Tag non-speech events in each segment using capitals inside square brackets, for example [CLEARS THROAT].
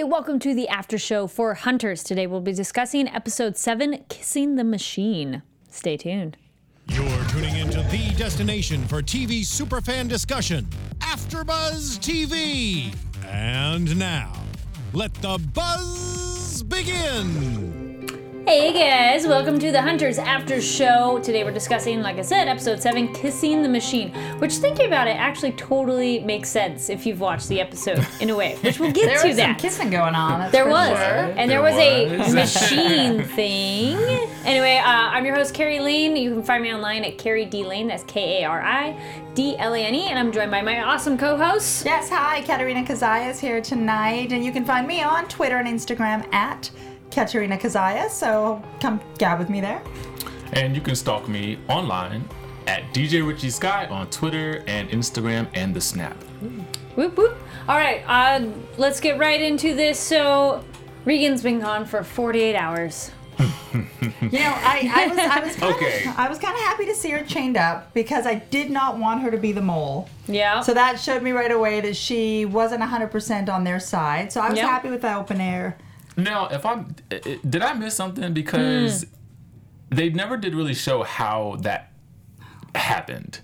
Hey, welcome to the after show for Hunters. Today we'll be discussing episode 7 Kissing the Machine. Stay tuned. You're tuning into the destination for TV superfan discussion, AfterBuzz TV. And now, let the buzz begin. Hey guys, welcome to the Hunters After Show. Today we're discussing, like I said, episode 7 Kissing the Machine, which thinking about it actually totally makes sense if you've watched the episode in a way, which we'll get There to was some that. kissing going on. that's There for was, sure. and there, There was, a machine [LAUGHS] thing. Anyway, uh, I'm your host Kari Lane. You can find me online at Kari D Lane. That's K A R I D L A N E, and I'm joined by my awesome co-host. Yes, hi, Katerina Kazayas here tonight, and you can find me on Twitter and Instagram at Katerina Kazaya, So come gab with me there. And you can stalk me online at DJ Richie Sky on Twitter and Instagram and the Snap. Whoop whoop. All right, uh, let's get right into this. So, Regan's been gone for 48 hours. You know, I, I was I was kind Okay. of I was kind of happy to see her chained up because I did not want her to be the mole. Yeah. So that showed me right away that she wasn't 100% on their side. So I was Yep. happy with the open air. Now, if I'm, did I miss something? Because hmm. they never did really show how that happened,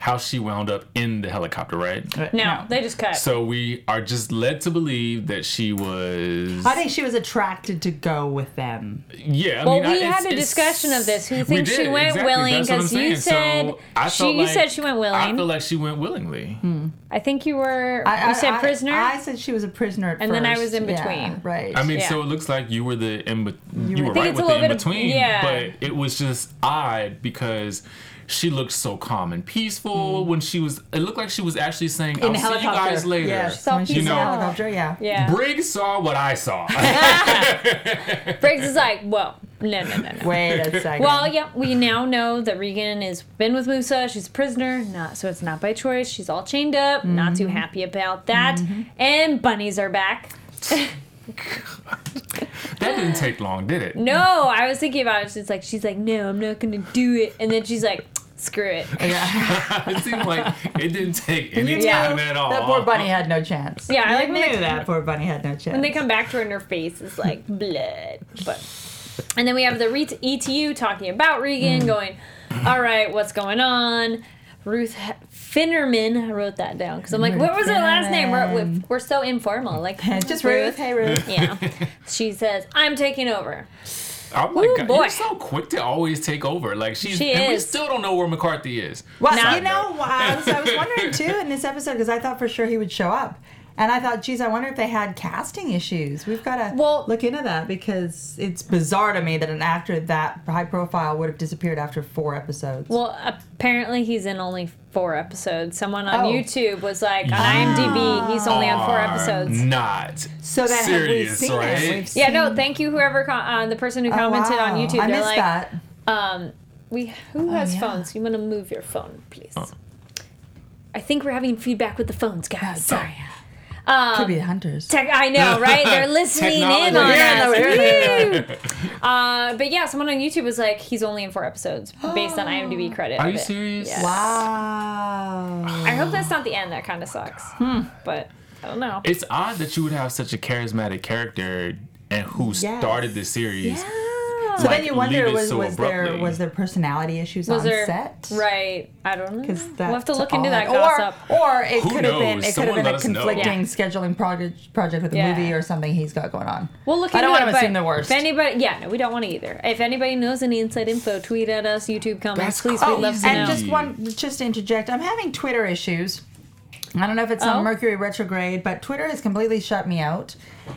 how she wound up in the helicopter, right? no, they just cut. So we are just led to believe that she was. I think she was attracted to go with them. yeah. I well, mean, we it's- had a discussion of this. Who we thinks she did, went exactly. willing? That's what I'm Because you said So I she, felt you like- said she went willingly. I feel like she went willingly. Hmm. I think you were. I, you said I- prisoner. I, said she was a prisoner at And then I was in Yeah, between. right. I mean, Yeah. so it looks like you were the in, be- you, were- were I right with the in bit of- between, yeah. but it was just odd because she looked so calm and peaceful mm. when she was. It looked like she was actually saying, in "I'll the see you helicopter. guys later." Yes, So when she's You know- helicopter, yeah. yeah. Briggs saw what I saw. [LAUGHS] [LAUGHS] Briggs is like, whoa, no, no, no, no. Wait a second. Well, yeah, we now know that Regan has been with Musa. She's a prisoner, not so it's not by choice. She's all chained up, not too mm-hmm. happy about that. Mm-hmm. And bunnies are back. [LAUGHS] that didn't take long, did it? No, I was thinking about it. She's like, she's like, no, I'm not gonna do it. And then she's like, screw it. [LAUGHS] yeah. [LAUGHS] it seemed like it didn't take any You time at all. That poor bunny had no chance. Yeah, I I like knew they- that poor bunny had no chance. When they come back to her and her face is like blood. But and then we have the re- ETU talking about Regan, mm. going, "All right, what's going on?" Ruth H- Finnerman wrote that down because I'm like, Ruth what was her last name? We're, we're so informal, like [LAUGHS] just Ruth. Hey, Ruth. Yeah, she says, "I'm taking over." I'm like, Ooh, God, boy. you're so quick to always take over. Like she's, She and we still don't know where McCarthy is. Well, Now- you know, I was, I was wondering too in this episode because I thought for sure he would show up. And I thought, geez, I wonder if they had casting issues. We've got to Well- look into that because it's bizarre to me that an actor that high profile would have disappeared after four episodes. Well, apparently he's in only four episodes. Someone on Oh. YouTube was like, on IMDb, he's only on four Are episodes. Not so then serious, have we seen right? it? We've Yeah, no, thank you, whoever, com- uh, the person who Oh, commented on wow. YouTube. I They're missed like, that. Um, we who has Oh, yeah. phones? You want to move your phone, please? I think we're having feedback with the phones, guys. Sorry. Um, Could be the hunters. tech, I know, right? They're [LAUGHS] listening in on Yeah, us. no, uh, but yeah, someone on YouTube was like, he's only in four episodes based on IMDb [GASPS] credit. Are you it. serious? Yeah. Wow. I hope that's not the end. That kind of sucks. Hmm. But I don't know. It's odd that you would have such a charismatic character and who Yes. started this series. So Like, then you wonder was, so was there was there personality issues Was on there set? right? I don't know. Because We'll have to look into that or, gossip. Or it could have been it could have been a conflicting Yeah. scheduling project project with the Yeah. movie or something he's got going on. We'll look I don't want to but assume the worst. If anybody, yeah, no, we don't want to either. If anybody knows any inside info, tweet at us, YouTube comments, That's please. crazy. We'd love to and know. just one just to interject, I'm having Twitter issues. I don't know if it's Oh? on Mercury retrograde, but Twitter has completely shut me out,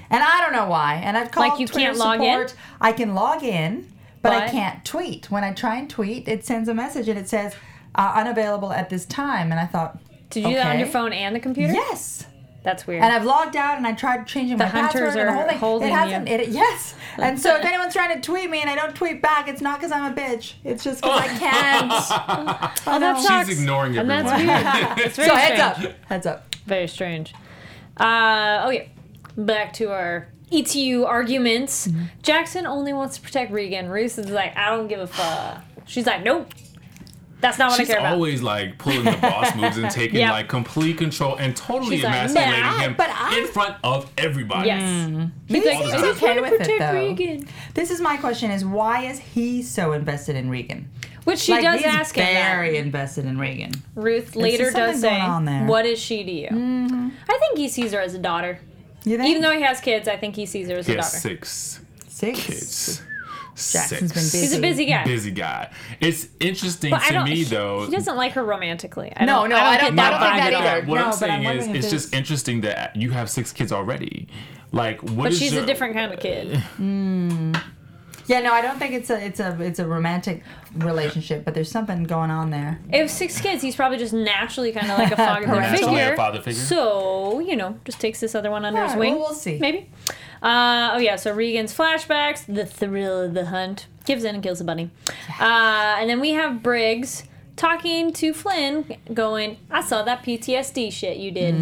and I don't know why. And I've called Like you Twitter can't log in? support. I can log in, but, I can't tweet. When I try and tweet, it sends a message and it says uh, unavailable at this time. And I thought, Did you do that on your phone and the computer? Yes. That's weird. And I've logged out and I tried changing The my hunters password and the are whole thing. holding it hasn't. you. It, yes. [LAUGHS] And so if anyone's trying to tweet me and I don't tweet back, it's not because I'm a bitch. It's just because I [LAUGHS] can't. oh, that She's sucks. ignoring And that's weird. [LAUGHS] it's very so strange. heads up. Heads up. Very strange. Uh, oh yeah. Back to our ETU arguments. Mm-hmm. Jackson only wants to protect Regan. Ruth is like, I don't give a fuck. She's like, nope. That's not what She's I care about. always like pulling the boss [LAUGHS] moves and taking Yep. like complete control and totally She's like, emasculating "Nah, him but I- in front of everybody. Yes. Mm. He's like, he's okay with it, though. Regan. This is my question: Is why is he so invested in Regan? Which she like, does he's ask him. that. very invested in Regan. Ruth later does say, on there. "What is she to you?" Mm-hmm. I think he sees her as a daughter. You think? Even though he has kids, I think he sees her as He a has daughter. six six. kids. Jackson's Six. been busy. He's a busy guy. Busy guy. It's interesting But I to don't. me he, though. he doesn't like her romantically. I No, don't, no, I don't I don't- that I don't think that either. What No, I'm saying I'm is, it's there's- just interesting that you have six kids already. Like, what But is she's your- a different kind of kid. Hmm. Yeah, no, I don't think it's a it's a it's a romantic relationship, but there's something going on there. If six kids, he's probably just naturally kind of like a [LAUGHS] fatherly Naturally figure. a father figure. So you know, just takes this other one under his Alright, wing. well, we'll see. Maybe. Uh, oh yeah. So Regan's flashbacks, the thrill of the hunt, gives in and kills a bunny. Uh, and then we have Briggs talking to Flynn, going, "I saw that PTSD shit you did."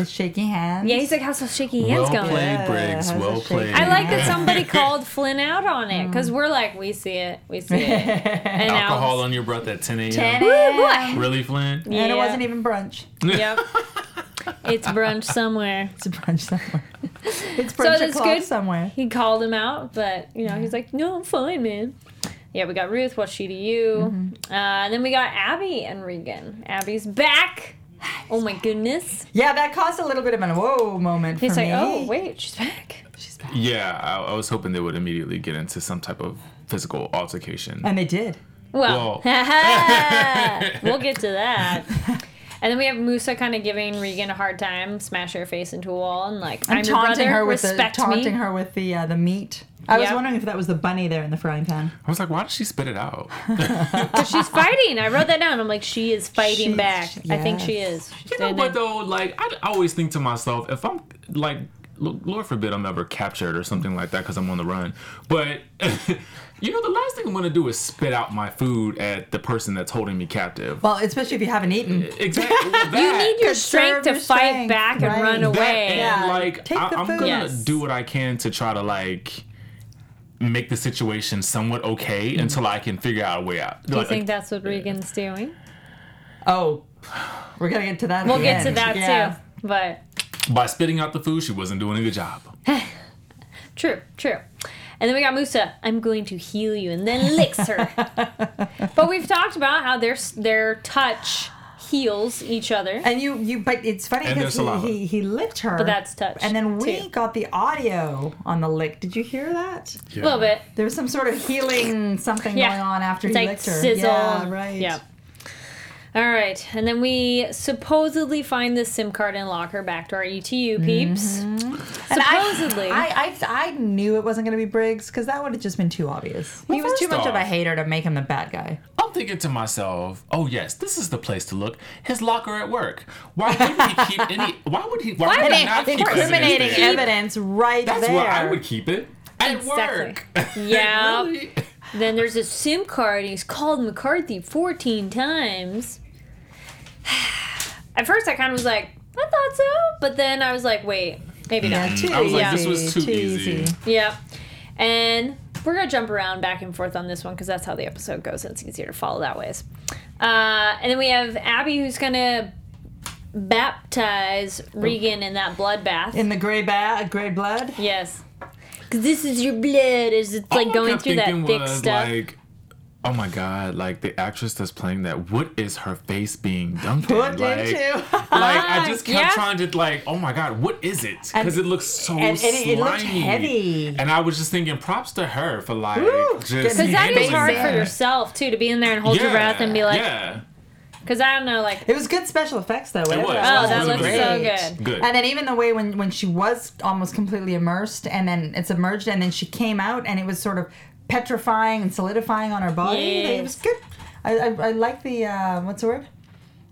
The shaky hands. Yeah, he's like, "How's those shaky hands well going?" played, Briggs. how's Well played. I like that somebody [LAUGHS] called Flynn out on it because we're like, we see it, we see it, [LAUGHS] and Alcohol now, on your breath at 10 a.m. 10 a.m. Really, Flynn? And Yeah. it wasn't even brunch. [LAUGHS] yep, it's brunch somewhere. It's brunch somewhere. it's So brunch that's o'clock good. somewhere. He called him out, but you know, he's like, "No, I'm fine, man." Yeah, we got Ruth. What's she to you? Mm-hmm. Uh, and then we got Abby and Regan. Abby's back. Oh my goodness! Yeah, that caused a little bit of a whoa moment He's for like, me. "Oh wait, she's back." She's back. Yeah, I, I was hoping they would immediately get into some type of physical altercation. And they did. Well, Well. [LAUGHS] we'll get to that. [LAUGHS] And then we have Musa kind of giving Regan a hard time, smash her face into a wall, and like, I'm, And your taunting brother, her with the taunting me. her with the uh, the meat. I was wondering if that was the bunny there in the frying pan. I was like, why did she spit it out? [LAUGHS] Because she's fighting. I wrote that down. I'm like, she is fighting She's- back. I think she is. She's You know what though? Like I I always think to myself, if I'm like, Lord forbid I'm ever captured or something like that because I'm on the run. But [LAUGHS] you know, the last thing I'm gonna do is spit out my food at the person that's holding me captive. Well, especially if you haven't eaten. Exactly. [LAUGHS] Well, You need your strength to your fight strength, back and right. run That away. and Yeah, like take I, the I'm gonna Yes. do what I can to try to like make the situation somewhat okay mm-hmm. until I can figure out a way out. Do you Like, think that's what Regan's doing? Oh, we're gonna get to that. We'll the get to end. that Yeah. too. But by spitting out the food, she wasn't doing a good job. [LAUGHS] true, true. And then we got Musa. I'm going to heal you, and then licks [LAUGHS] her. but we've talked about how their their touch heals each other. And you, you, but it's funny And because their saliva. he, he, he licked her. But that's touch, And then we too. got the audio on the lick. Did you hear that? A little bit. There was some sort of healing something Yeah. going on after It's he like licked her. sizzle. Yeah, right. Yeah. All right, and then we supposedly find this SIM card and locker back to our ETU peeps. Mm-hmm. And I- Supposedly, I, I, I knew it wasn't going to be Briggs because that would have just been too obvious. he was too first much of a hater to make him the bad guy. I'm thinking to myself, oh yes, this is the place to look. His locker at work. Why wouldn't he keep any? Why would he? Why, Why would would he he- not keep Incriminating evidence there? right That's there. where I would keep it at Exactly. work. [LAUGHS] Yeah. Really? Then there's a SIM card. and He's called McCarthy 14 times. [SIGHS] At first, I kind of was like, I thought so, but then I was like, wait, maybe Yeah, not. too I was like, this was too, easy. Yeah. And we're going to jump around back and forth on this one because that's how the episode goes. and It's easier to follow that ways. Uh, and then we have Abby who's going to baptize Regan in that blood bath. In the gray bag, gray blood. yes. Because this is your blood. Is It's like All going through that thick was, stuff. Like, oh my god! Like the actress that's playing that, what is her face being [LAUGHS] dunked Put in? Like, into. like [LAUGHS] I ah, just kept Yeah. trying to like, oh my god, what is it? Because it looks so and- and slimy. it- it looked heavy. And I was just thinking, props to her for like Woo, just Because that is handling hard for yourself too to be in there and hold your breath and be like, yeah, because I don't know, like, It was good special effects though. whatever was. that oh, was that really looks great. so good. good. And then even the way when when she was almost completely immersed and then it's submerged and then she came out and it was sort of petrifying and solidifying on her body. It was good. I I, I like the uh, what's the word?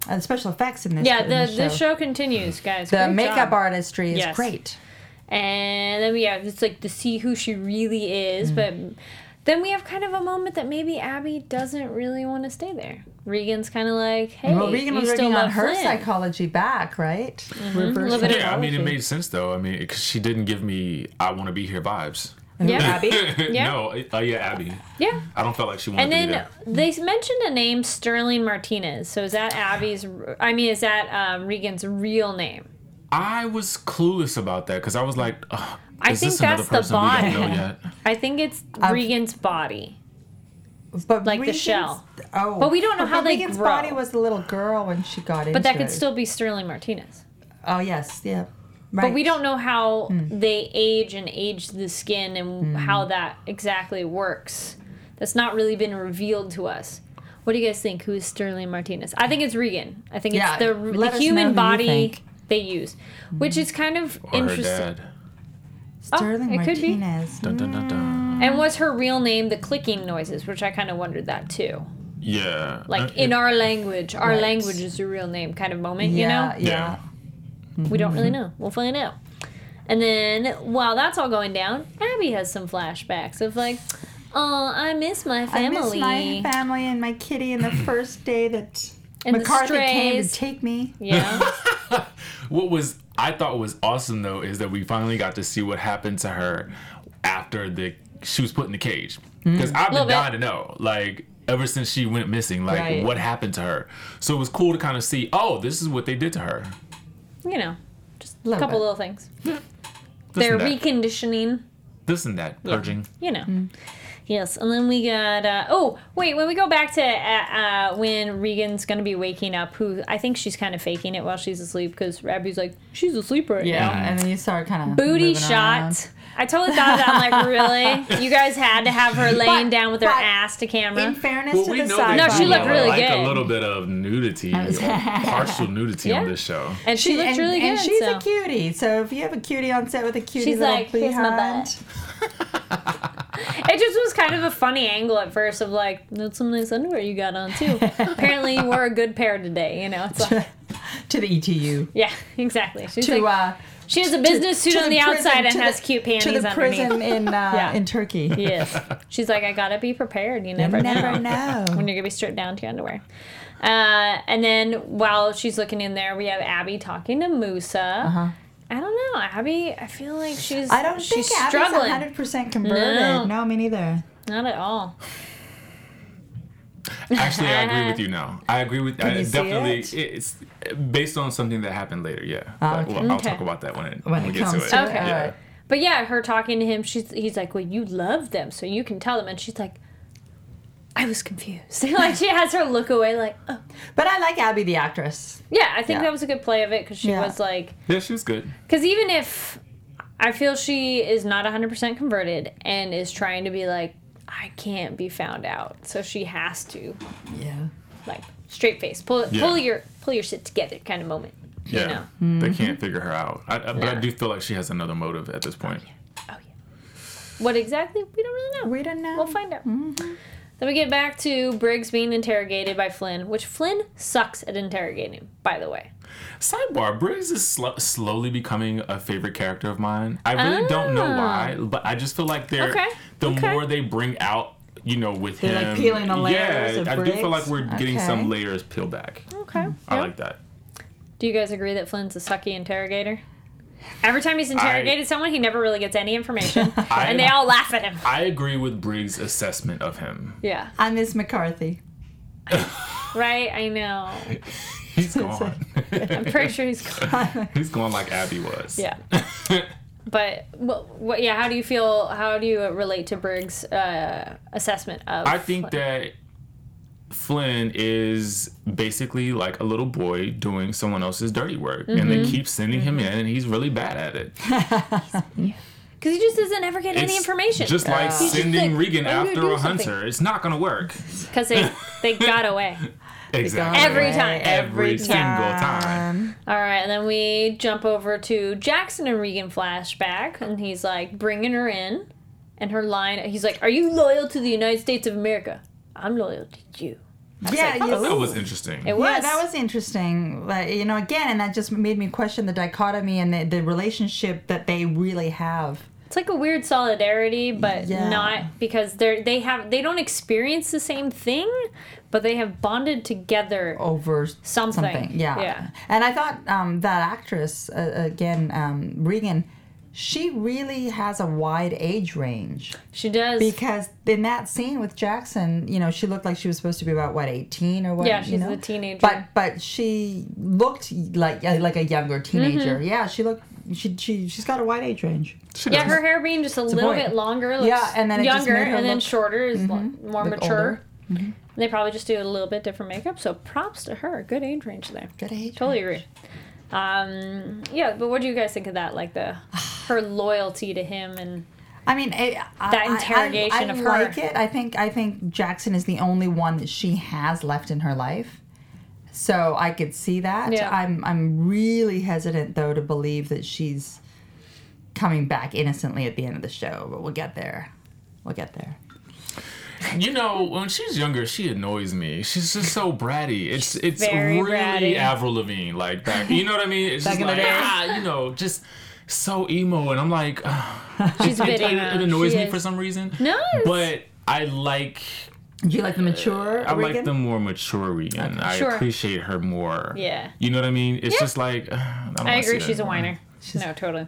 Uh, special effects in this. Yeah, in the this the show continues, guys. The Great makeup job. artistry is Yes. great. and then we have it's like to see who she really Mm. is, but then we have kind of a moment that maybe Abby doesn't really want to stay there. Regan's kind of like, hey, well, Regan was still working on her Flynn. psychology back, right? Reverse little bit yeah, I mean, it made sense though. I mean, because she didn't give me "I want to be here" vibes. Yeah. [LAUGHS] Abby. Yeah. no, uh, yeah, Abby. Yeah. I don't feel like she wanted And to be then there. they mentioned a name, Sterling Martinez. So is that Abby's? I mean, is that um, Regan's real name? I was clueless about that because I was like, Ugh, I is think this another that's the person we don't know body. yet? I think it's Regan's body. But Like the shell. Oh, But we don't know how they Regan's grow. body was the little girl when she got into But that it. could still be Sterling Martinez. Oh yes, yeah. Right. But we don't know how Hmm. they age and age the skin and how that exactly works. That's not really been revealed to us. What do you guys think? Who is Sterling Martinez? I think it's Regan. I think Yeah, it's the, the us know who human body they use, which is kind of Or her interesting. dad. Sterling it could be. Martinez. Dun, dun, dun, dun. And mm-hmm. was her real name the clicking noises, which I kind of wondered that too. Yeah. Like Uh, in our language, our Right. language is your real name kind of moment, Yeah, you know? yeah. Yeah. Mm-hmm, we don't really mm-hmm. know. We'll find out. And then while that's all going down, Abby has some flashbacks of like, oh, I miss my family. I family. miss my family and my kitty and the [CLEARS THROAT] first day that And McCarthy came to take me. yeah. [LAUGHS] [LAUGHS] What was I thought was awesome though is that we finally got to see what happened to her after the she was put in the cage. Mm-hmm. Because I've Little been bit. dying to know, like ever since she went missing, like Right. what happened to her. So it was cool to kind of see, oh, this is what they did to her. you know, just a couple bit. little things. They're reconditioning, this and that, purging. you know. Mm. Yes, and then we got. Uh, oh, wait. When we go back to uh, uh, when Regan's gonna be waking up, who I think she's kind of faking it while she's asleep because Abby's like, she's asleep right Yeah, now. and then you start kind of booty shot. I totally thought that. I'm like, [LAUGHS] really? You guys had to have her laying But- down with her ass to camera? In fairness Well, to we the side, No, she looked really like good. a little bit of nudity, [LAUGHS] partial nudity Yeah. on this show. and she, looked and, really and good. she's so. a cutie. So if you have a cutie on set with a cutie She's little like, "Here's my behind, [LAUGHS] [LAUGHS] It just was kind of a funny angle at first of like, that's some nice underwear you got on too. Apparently, you wore a good pair today. You know, it's [LAUGHS] like, to the ETU. yeah, exactly. She's To like, uh, she has a business suit to on the, prison- outside and to has the- cute panties to the underneath. prison in uh, [LAUGHS] Yeah. in Turkey. Yes, she's like, I gotta be prepared. You You never, never know. know. when you're gonna be stripped down to your underwear. Uh, and then while she's looking in there, we have Abby talking to Musa. Uh-huh. I don't know, Abby. I feel like she's I don't she's think Abby's struggling. hundred percent converted. No. No. me neither. Not at all. Actually, I agree with you [LAUGHS] now. I agree with. I you see definitely. it? It's based on something that happened later. Yeah, Ah, but, okay. well, I'll Okay. talk about that when it When we it get comes to it. to Okay. it. Yeah. Alright. But yeah, her talking to him, she's he's like, "Well, you love them, so you can tell them," and she's like, "I was confused." [LAUGHS] like she has her look away, like, oh. But I like Abby the actress. "Yeah." I think Yeah. that was a good play of it because she Yeah. was like, Yeah, she was good. because even if I feel she is not 100% converted and is trying to be like, I can't be found out, so she has to Yeah. like straight face, pull Yeah. pull your pull your shit together kind of moment. Yeah, You know? Mm-hmm. they can't figure her out. I, I, but I do feel like she has another motive at this point. Oh yeah. What exactly? We don't really know. We don't know. We'll find out. Then we get back to Briggs being interrogated by Flynn, which Flynn sucks at interrogating, by the way. Sidebar: Briggs is sl- slowly becoming a favorite character of mine. I really don't know Ah. why, but I just feel like they're Okay, the okay. more they bring out, you know, with They're, like, him. peeling the layers yeah, of I do feel like we're getting Okay. some layers peeled back. Okay. I like that. Do you guys agree that Flynn's a sucky interrogator? Every time he's interrogated someone, he never really gets any information, [LAUGHS] I- and they all laugh at him. I agree with Briggs' assessment of him. Yeah. I miss McCarthy. [LAUGHS] Right? I know. He's gone. [LAUGHS] I'm pretty sure he's gone. He's gone like Abby was. Yeah. But what, what? Yeah. How do you feel? How do you relate to Briggs' uh, assessment of? I think Flynn? that Flynn is basically like a little boy doing someone else's dirty work, and Mm-hmm. they keep sending him in, and he's really bad at it. [LAUGHS] because he just doesn't ever get any information. Just like He's just sending like, Regan after do a something." hunter. It's not gonna work. [LAUGHS] because they they [LAUGHS] got away. Exactly. Every time. Every single time. All right, and then we jump over to Jackson and Regan flashback, and he's like bringing her in, and her line. He's like, "Are you loyal to the United States of America? I'm loyal to you." Yeah, like, you- That was interesting. It was. Yeah, that was interesting. Like, you know, again, and that just made me question the dichotomy and the, the relationship that they really have. It's like a weird solidarity, but Yeah. not because they're they have they don't experience the same thing, but they have bonded together. over Something. Yeah. Yeah. And I thought um, that actress, uh, again, um, Regan, she really has a wide age range She does. because in that scene with Jackson, you know, she looked like she was supposed to be about what eighteen or what? Yeah, you she's know? a teenager. But but she looked like like a younger teenager. Mm-hmm. Yeah, she looked. She she she's got a wide age range. She yeah, does. her hair being just a little point. bit longer looks Yeah, and then it just younger, made her and then look- Mm-hmm. shorter is lo- more mature. Mm-hmm. They probably just do a little bit different makeup. So props to her. Good age range there. Good age. Totally range. agree. Um, yeah, but what do you guys think of that? Like the [SIGHS] her loyalty to him and I mean, it, I- That I- interrogation I, of I her. like it. I think I think Jackson is the only one that she has left in her life. So I could see that. Yeah. I'm I'm really hesitant though to believe that she's coming back innocently at the end of the show, but we'll get there. We'll get there. You know, when she's younger, she annoys me. She's just so bratty. [LAUGHS] It's it's very really bratty. Avril Lavigne, like back. You know what I mean? It's Back just like ah, you know, just so emo, and I'm like, ah. [LAUGHS] she's a bit it, it annoys She me is. for some reason. No, but I like Do you like the mature I Regan? like the more mature Regan. I Sure. appreciate her more. Yeah. You know what I mean? It's Yeah. just like [SIGHS] I, I agree. She's a anymore. whiner. No, totally.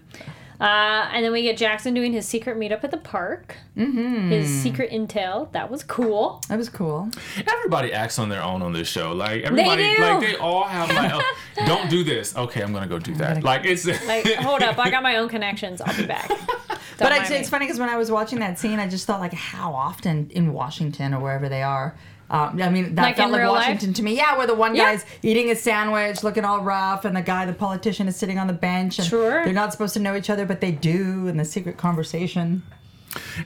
Uh, and then we get Jackson doing his secret meetup at the park. Mm-hmm. His secret intel. That was cool. That was cool. Everybody acts on their own on this show. Like everybody, do. like they all have like, oh, [LAUGHS] don't do this. Okay, I'm gonna go do that. Like it's Like, [LAUGHS] hold up, I got my own connections. I'll be back. [LAUGHS] Don't But mind it's, it's funny because when I was watching that scene, I just thought like how often in Washington or wherever they are. Um, I mean, that Like felt in like real life? Washington to me. Yeah, where the one Yeah. guy's eating his sandwich, looking all rough, and the guy, the politician, is sitting on the bench. And Sure. They're not supposed to know each other, but they do, and the secret conversation.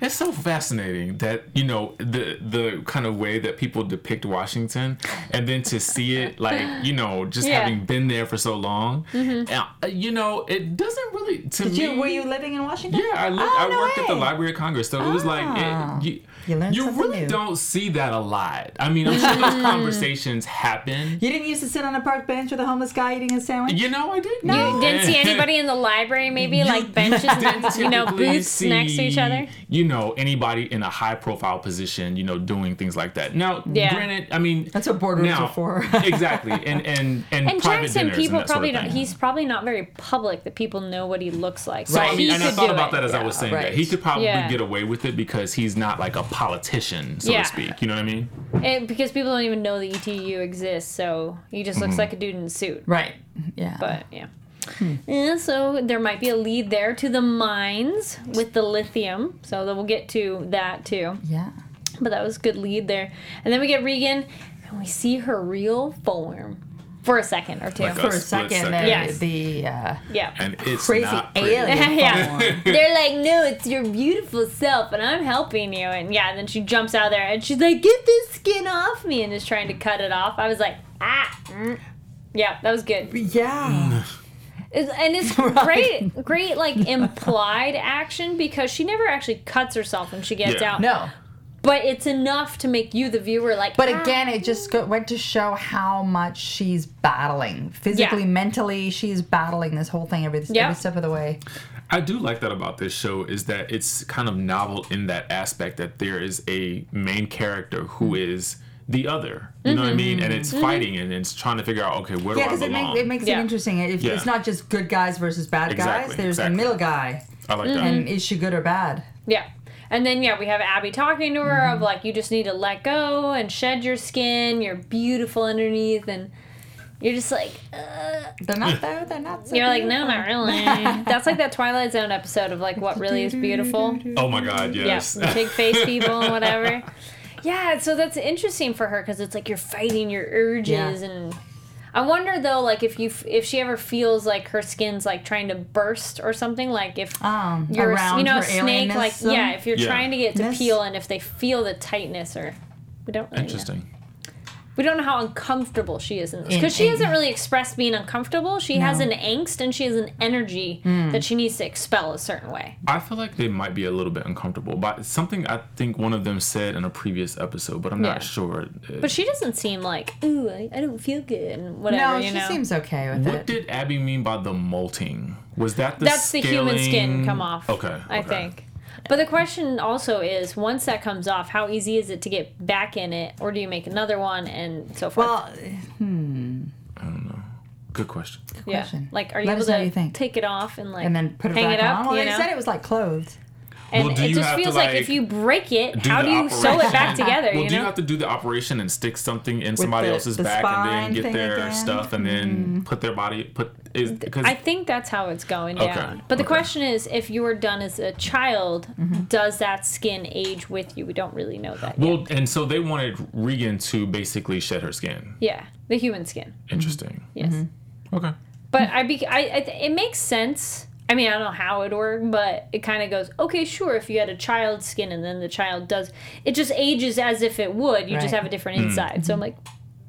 It's so fascinating that you know the the kind of way that people depict Washington, and then to see it like you know just Yeah. having been there for so long, and, uh, you know it doesn't really to Did me. you? Were you living in Washington? Yeah, I, lived, Oh, I no worked at the. Library of Congress, so it was like Ah. it, you, You learned something really new. don't see that a lot. I mean, I'm sure those conversations happen. You didn't used to sit on a park bench with a homeless guy eating a sandwich. You know, I didn't. You didn't see anybody in the library, maybe [LAUGHS] You like benches, didn't and, you know, typically booths next to each other. You know, anybody in a high profile position, you know, doing things like that. Now, Yeah. granted, I mean, That's what boardrooms now, are for. [LAUGHS] exactly, and and and, And private Jackson, dinners people and that probably sort of don't. He's probably not very public that people know what he looks like. So So I mean, and I thought about it. that as I was saying right. that he could probably Yeah. get away with it because he's not like a politician, so Yeah. to speak. You know what I mean? And because people don't even know the ETU exists, so he just Mm-hmm. looks like a dude in a suit. Right. Yeah. But yeah. Yeah, so there might be a lead there to the mines with the lithium. So that we'll get to that too. yeah. But that was a good lead there. And then we get Regan and we see her real form for a second or two. Like For a split second, second. there, Yes. the uh, yeah. And it's crazy not alien [LAUGHS] Yeah. They're like, no, it's your beautiful self, and I'm helping you. And yeah, and then she jumps out there and she's like, get this skin off me, and is trying to cut it off. I was like, ah, mm. yeah, that was good. Yeah. It's, and it's [LAUGHS] great, great like implied action because she never actually cuts herself when she gets Yeah. out. No. But it's enough to make you, the viewer, like. But "Ah." again, it just go, went to show how much she's battling physically, Yeah. mentally. She's battling this whole thing every, Yeah. every step of the way. I do like that about this show is that it's kind of novel in that aspect that there is a main character who is the other. You know what I mean? And it's fighting and it's trying to figure out, okay, where do Yeah, I because it, belong? make, it makes Yeah. it interesting. It, Yeah. It's not just good guys versus bad Exactly, guys. There's exactly. a middle guy, I like that. and is she good or bad? Yeah. And then yeah, we have Abby talking to her Mm-hmm. of like you just need to let go and shed your skin. You're beautiful underneath, and you're just like, uh, They're not though. They're not. So you're like, no, not really. [LAUGHS] That's like that Twilight Zone episode of like what really is beautiful. oh my god, yes. Yeah, the big face people and whatever. [LAUGHS] Yeah, so that's interesting for her because it's like you're fighting your urges, Yeah. and I wonder though, like if you if she ever feels like her skin's like trying to burst or something, like if Um, you're a s- around you know a snake, like alienism. yeah, if you're Yeah. trying to get to peel, and if they feel the tightness or we don't really know. Interesting. We don't know how uncomfortable she is in this because she hasn't really expressed being uncomfortable. She has an angst and she has an energy Hmm. that she needs to expel a certain way. I feel like they might be a little bit uncomfortable, but it's something I think one of them said in a previous episode, but I'm not sure. But she doesn't seem like, ooh, I, I don't feel good, and whatever, No, you she know. seems okay with what it. What did Abby mean by the molting? Was that the That's the human skin come off. Okay. I okay. think. But the question also is, once that comes off, how easy is it to get back in it, or do you make another one and so forth? well, hmm. I don't know. Good question. Yeah. question. Like, are you Let able to you think. take it off and like And then put it hang back it up? on. Well, you they said it was like clothes. And Well, do it you just have to, feels like, like, if you break it, do how do you sew it back together? Well, you do you have to do the operation and stick something in somebody the- else's the back and then get their again? stuff and then put their body put is because I think that's how it's going Okay, down. But the okay. question is, if you were done as a child, Mm-hmm. does that skin age with you? We don't really know that. yet. well, and so they wanted Regan to basically shed her skin. Yeah, the human skin. Interesting. Yes. Mm-hmm. Okay. But I, be, I, I, it makes sense. I mean, I don't know how it worked, but it kind of goes, okay, sure. If you had a child's skin and then the child does, it just ages as if it would. You just have a different hmm. inside. So I'm like,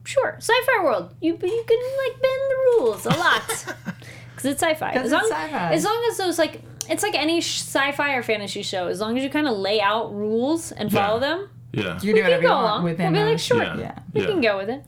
sure, sci-fi world. You you can like bend the rules a lot [LAUGHS] because it's sci-fi. 'Cause As it's long, sci-fi. as long as those like, it's like any sci-fi or fantasy show. As long as you kind of lay out rules and follow Yeah. them, Yeah. You do whatever can you go want along. within We'll be like, those- sure, Yeah. Yeah. we Yeah. can go with it.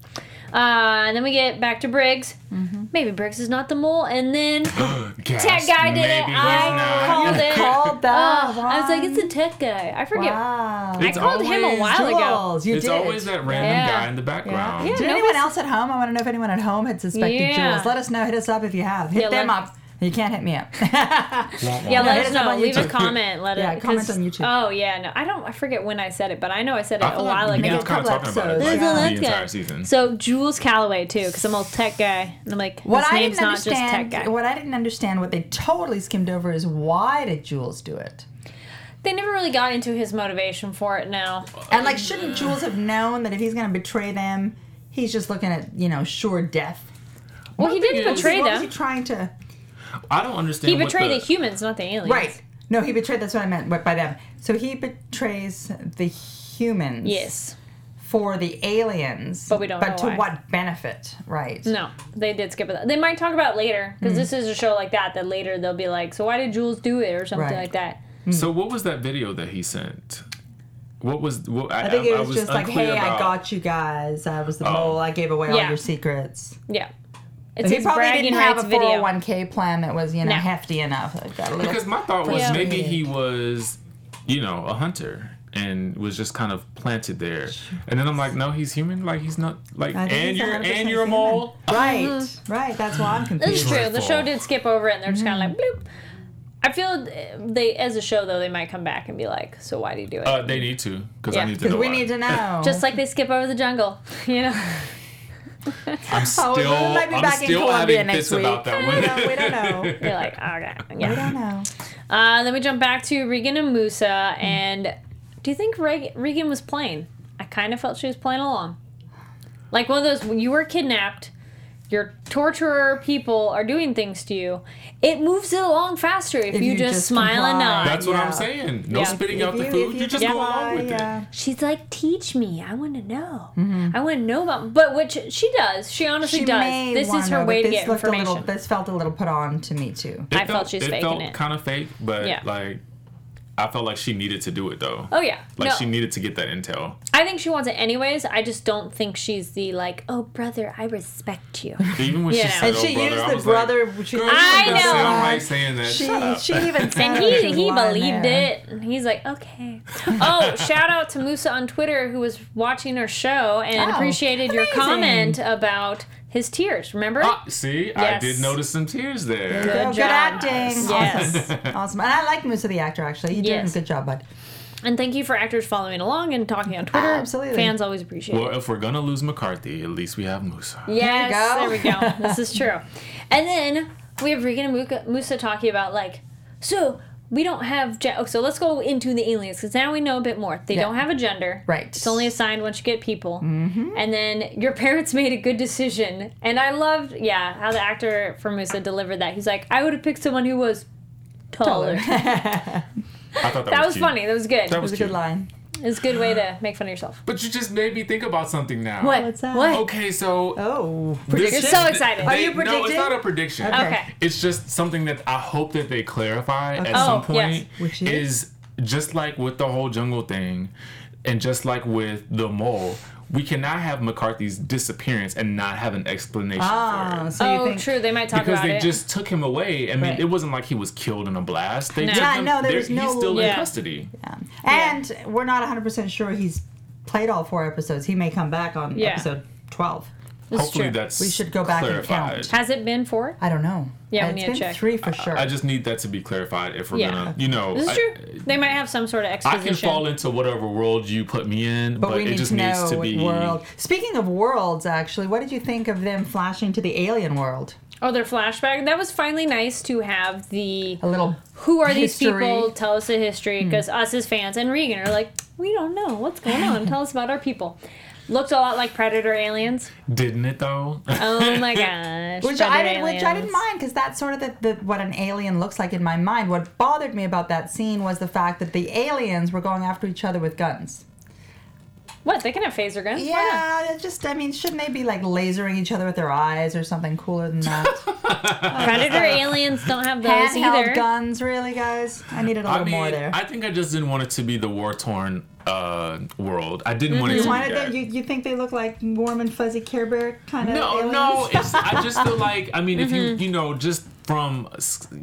Uh, and then we get back to Briggs. Mm-hmm. Maybe Briggs is not the mole, and then Gasp, tech guy did it. I called it. Called [LAUGHS] that. Oh, I was like, it's a tech guy. I forget. Wow. I called him a always while ago. You It's did. always that random Yeah. guy in the background. Yeah. Did no, anyone else at home? I want to know if anyone at home had suspected Yeah. Jules. Let us know. Hit us up if you have. Hit Yeah, them let- up. You can't hit me up. [LAUGHS] Yeah, let us us know. on Leave a comment. Let [LAUGHS] Yeah, it. comment 'cause- on YouTube. Oh yeah, no, I don't. I forget when I said it, but I know I said it I a while like ago. kind of couple talking about it episodes. like, There's a the entire season. So Jules Calloway too, because I'm a tech guy, and I'm like, What his I name's didn't just tech understand, guy. what I didn't understand, what they totally skimmed over is why did Jules do it? They never really got into his motivation for it. Now, And like, shouldn't Jules have known that if he's going to betray them, he's just looking at you know sure death? well, he didn't is- betray what was he trying to? I don't understand. He what betrayed the, the humans, not the aliens. Right. No, he betrayed. That's what I meant by them. So he betrays the humans. Yes. For the aliens, But we don't But know to why. what benefit? Right. No, they did skip it. They might talk about it later because Hmm. this is a show like that. That later they'll be like, "So why did Jules do it?" or something Right. like that. So what was that video that he sent? What was? What, I, I think it I was, just like, unclear "Hey, I got you guys. I was the Oh. mole. I gave away all your secrets." Yeah, it's he probably didn't have a video. 401k plan that was, you know, No. hefty enough. I've got a little Because my thought was Yeah. maybe he was, you know, a hunter and was just kind of planted there. And then I'm like, no, he's human. Like he's not like, I think and you're and you're a human. mole. Right, right. That's why I'm This is confused. true. The show did skip over it, and they're just kind of Mm-hmm. like, bloop. I feel they, as a show though, they might come back and be like, "So why do you do it?" Uh, they need to because Yeah. I need to Because know. we why. need to know. just like they skip over the jungle, [LAUGHS] you know. [LAUGHS] I'm still, we might be I'm back in still Colombia having next fits about week. that [LAUGHS] We one. don't- we don't know. [LAUGHS] You're like, okay, we don't know. Uh, then we jump back to Regan and Musa, and do you think Reg- Regan was playing? I kind of felt she was playing along, like one of those when you were kidnapped. Your torturer people are doing things to you. It moves it along faster if, If you, you just, just smile and nod. That's what Yeah. I'm saying. No Yeah. spitting If out the food. You, you just go along with yeah. it. She's like, teach me. I want to know. Mm-hmm. I want to know about. But which she does. She honestly She does. This is her know, way to get looked a information. Little, this felt a little put on to me too. I felt she's it faking felt it. kind of fake, but Yeah. like I felt like she needed to do it though. oh yeah. Like no, she needed to get that intel. I think she wants it anyways. I just don't think she's the like, oh brother, I respect you. Even when Yeah. she said, And "Oh, she brother," used I the was like, brother. she Girl, used you I know. sound right saying that. She, she even said And he She he believed there. it, and he's like, okay. Oh, [LAUGHS] shout out to Musa on Twitter who was watching our show and Oh, appreciated your comment about his tears. Remember? Ah, see, I did notice some tears there. Good good job. acting. Yes. Awesome. [LAUGHS] awesome. And I like Musa the actor actually. He did Yes. a good job, bud. And thank you for actors following along and talking on Twitter. Absolutely. Fans always appreciate Well, it. if we're gonna lose McCarthy, at least we have Musa. Yes, go. there we go. This is true. And then we have Regan and Musa talking about like, so we don't have. Ge- oh, so let's go into the aliens because now we know a bit more. They Yeah. don't have a gender. Right. It's only assigned once you get people. Mm-hmm. And then your parents [LAUGHS] made a good decision. And I loved, yeah, how the actor for Musa delivered that. He's like, I would have picked someone who was taller. [LAUGHS] [LAUGHS] I thought that, that was cute. funny. That was good. That It was was a cute. good line. It was a good way to make fun of yourself. But you just made me think about something now. What? What's that? What? Okay, so Oh, this- You're so excited. Are you predicting? No, it's not a prediction. Okay. Okay. It's just something that I hope that they clarify at Oh, some point. yes. Which is? is? just like with the whole jungle thing, and just like with the mole, we cannot have McCarthy's disappearance and not have an explanation Ah, for it. so you oh, think? true. They might talk Because they it. just took him away. I mean, Right. it wasn't like he was killed in a blast. They No. took Yeah, him. no, there was no- He's still Yeah. in custody. And we're not 100% sure he's played all four episodes. He may come back on Yeah. episode 12. That's Hopefully true. that's We should go back and clarified. count. Has it been four? I don't know. Yeah, we it's need to been check. three for sure. I just need that to be clarified if we're Yeah. gonna, you know, This is I, true. They might have some sort of exposition. I exposition. can fall into whatever world you put me in, but, but we it need just to know needs to what be. world. Speaking of worlds, actually, what did you think of them flashing to the alien world? oh, their flashback. That was finally nice to have the. A little. Who are these history. people? Tell us the history, hmm. because us as fans and Regan are like, we don't know what's going on. Tell us about our people. Looked a lot like Predator aliens. Didn't it though? Oh my [LAUGHS] gosh. Which I, Predator did, which I didn't mind because that's sort of the, the, what an alien looks like in my mind. What bothered me about that scene was the fact that the aliens were going after each other with guns. What? They can have phaser guns. Why not? Yeah, just I mean, shouldn't they be like lasering each other with their eyes or something cooler than that? [LAUGHS] Predator aliens don't have those Handheld either. guns, really, guys? I needed a I little mean, more there. I think I just didn't want it to be the war torn uh, world. I didn't want it you to wanted be them? You, you think they look like warm and fuzzy Care Bear kind of no, aliens? no. It's I just feel [LAUGHS] like I mean, if Mm-hmm. you you know just from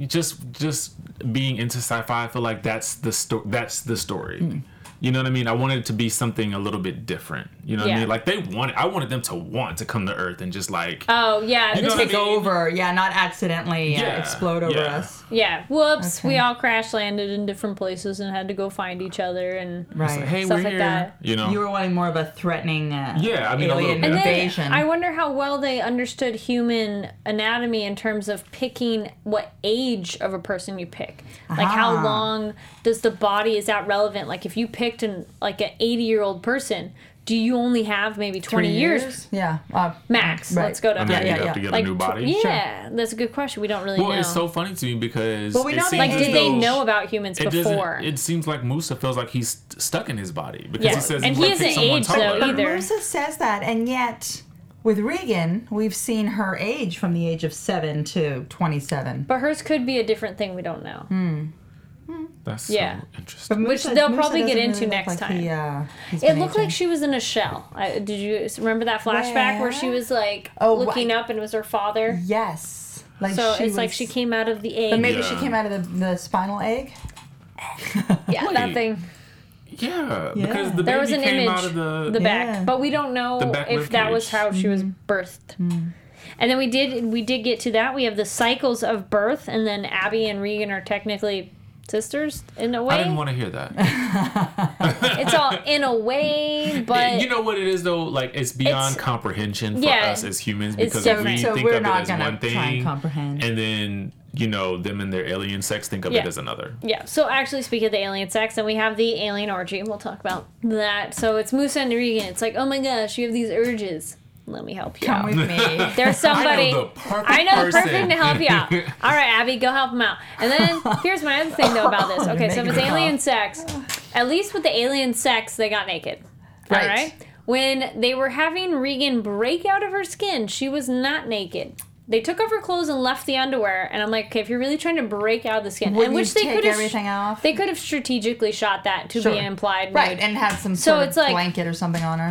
just just being into sci-fi, I feel like that's the sto- that's the story. Hmm. You know what I mean? I wanted it to be something a little bit different. You know what I mean? Like they wanted, I wanted them to want to come to Earth and just like Oh yeah, You know this I Take mean? over, yeah, not accidentally uh, Yeah, explode over yeah. us. yeah. Whoops, Okay. we all crash landed in different places and had to go find each other and. Right. Like, hey, Stuff we're like here. that. You know, You were wanting more of a threatening uh, Yeah, I mean, alien bit. Invasion. I wonder how well they understood human anatomy in terms of picking what age of a person you pick. Like how Ah. long does the body is that relevant? Like if you picked an like an 80 year old person, do you only have maybe 20 Three years? Yeah. Uh, max? Right. Let's go to and then higher. you yeah, have yeah. to get Like a new tw- body. yeah, that's a good question. We don't really Well, know. it's so funny to me because Well, we it know that- seems like, as did they though- know about humans It doesn't. before? It seems like Musa feels like he's st- stuck in his body because Yeah, he says and he, he wants to hasn't pick someone aged, taller. though, But either. Musa says that, and yet with Regan, we've seen her age from the age of seven to twenty-seven. but hers could be a different thing we don't know. Hmm. That's Yeah. so interesting. But Which they'll probably doesn't get into look next like He, time. uh, It been looked like she was in a shell. I, did you remember that flashback where she was like Oh, looking right. up and it was her father? Yes. Like So she it's like she came out of the egg. But maybe she came out of the, the spinal egg. [LAUGHS] yeah, that thing. Yeah, Yeah. because the There baby was an came image, out of the. the Yeah. back, but we don't know if rib that was cage. how she was Mm-hmm. birthed. And then we did we did get to that. We have the cycles of birth, and then Abby and Regan are technically sisters in a way. I didn't want to hear that. [LAUGHS] it's all in a way, but you know what it is though? Like it's beyond It's- comparison for yeah, us as humans because different. we So think we're of not it as gonna one thing, try and comprehend. and then you know them and their alien sex think of Yeah. it as another. Yeah, so actually, speaking of the alien sex, and we have the alien orgy, and we'll talk about that. So it's Musa and Regan. It's like, oh my gosh, you have these urges. Let me help you Come out. with me. [LAUGHS] There's somebody. I know the perfect I know person. perfect to help you out. [LAUGHS] All right, Abby, go help him out. And then [LAUGHS] here's my other thing though about this. Okay, so if it's alien sex, at least with the alien sex, they got naked. All Right. right. When they were having Regan break out of her skin, she was not naked. They took off her clothes and left the underwear, and I'm like, okay, if you're really trying to break out of the skin, Wouldn't and which they could have, everything off? they could have strategically shot that to Sure. be implied, right, and had some So sort it's of like- blanket or something on her.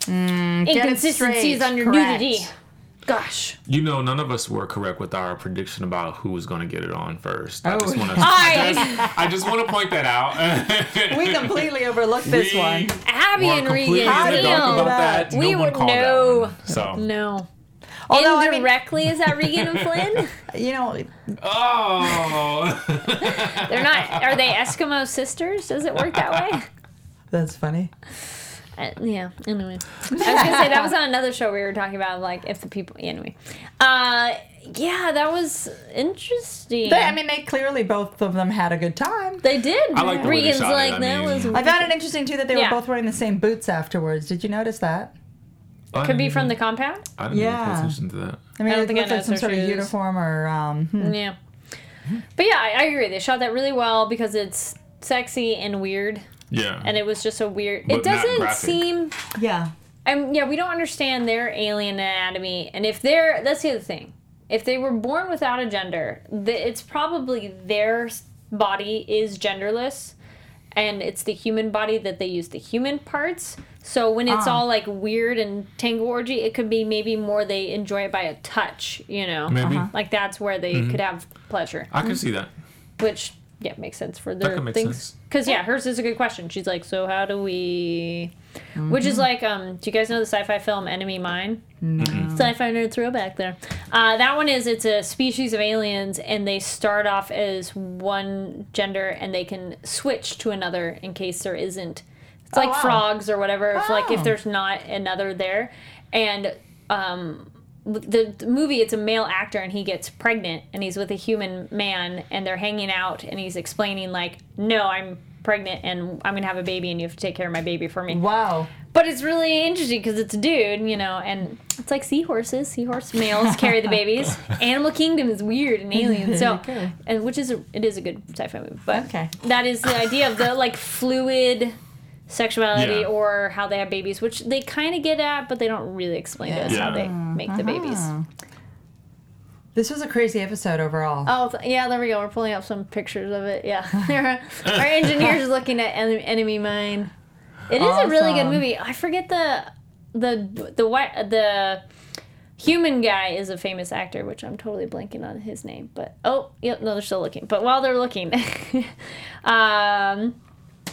Mm, inconsistencies on your Correct. nudity. Gosh, You know, none of us were correct with our prediction about who was going to get it on first. I Oh. just want to. I, I just want to point that out. [LAUGHS] We completely overlooked this We one. Abby and Regan, in the dark damn. about that. We no would know. So. No. Although, I mean- Indirectly, is that Regan and Flynn? [LAUGHS] You know, Oh. [LAUGHS] They're not. Are they Eskimo sisters? Does it work that way? that's funny. Uh, yeah. Anyway, I was gonna say that was on [LAUGHS] another show we were talking about, like if the people. Anyway, uh, yeah, that was interesting. They, I mean, they clearly both of them had a good time. they did. I like the way they Regan's shot it, like I that mean- was. I found it interesting too that they Yeah. were both wearing the same boots afterwards. Did you notice that? Could be from the compound. I didn't even pay Yeah. attention to that. I mean, I don't it think I looked like noticed some their sort of shoes. uniform or um, hmm. Yeah. But yeah, I, I agree. They shot that really well because it's sexy and weird, Yeah. and it was just a weird. But it doesn't graphic. seem. yeah. Um, yeah, we don't understand their alien anatomy, and if they're that's the other thing. If they were born without a gender, the, it's probably their body is genderless, and it's the human body that they use the human parts. So when it's Ah. all like weird and tango orgy, it could be maybe more they enjoy it by a touch, you know, Maybe. Uh-huh. like that's where they Mm-hmm. could have pleasure, I can see that. which yeah, makes sense for their things. sense. Because yeah, hers is a good question. She's like, so how do we? Which is like, um, do you guys know the sci-fi film Enemy Mine? Sci-fi nerd throwback there. Uh, that one is it's a species of aliens, and they start off as one gender, and they can switch to another in case there isn't. It's like wow. frogs or whatever. If like if Oh. there's not another there, and um, the, the movie it's a male actor and he gets pregnant and he's with a human man and they're hanging out and he's explaining like no i'm pregnant and i'm gonna have a baby and you have to take care of my baby for me Wow. but it's really interesting because it's a dude you know and it's like seahorses seahorse males carry the babies [LAUGHS] animal kingdom is weird and alien [LAUGHS] so Okay. and which is a, it is a good sci-fi movie but Okay. that is the idea of the like fluid sexuality Yeah. or how they have babies which they kind of get at but they don't really explain to us how they make the babies This was a crazy episode overall. Oh, th- yeah, there we go. We're pulling up some pictures of it. Yeah. [LAUGHS] [LAUGHS] Our engineer's looking at En- Enemy Mine. It is a really good movie. I forget the the the white the human guy is a famous actor, which I'm totally blanking on his name. But oh, yep, no, they're still looking. But while they're looking, [LAUGHS] um,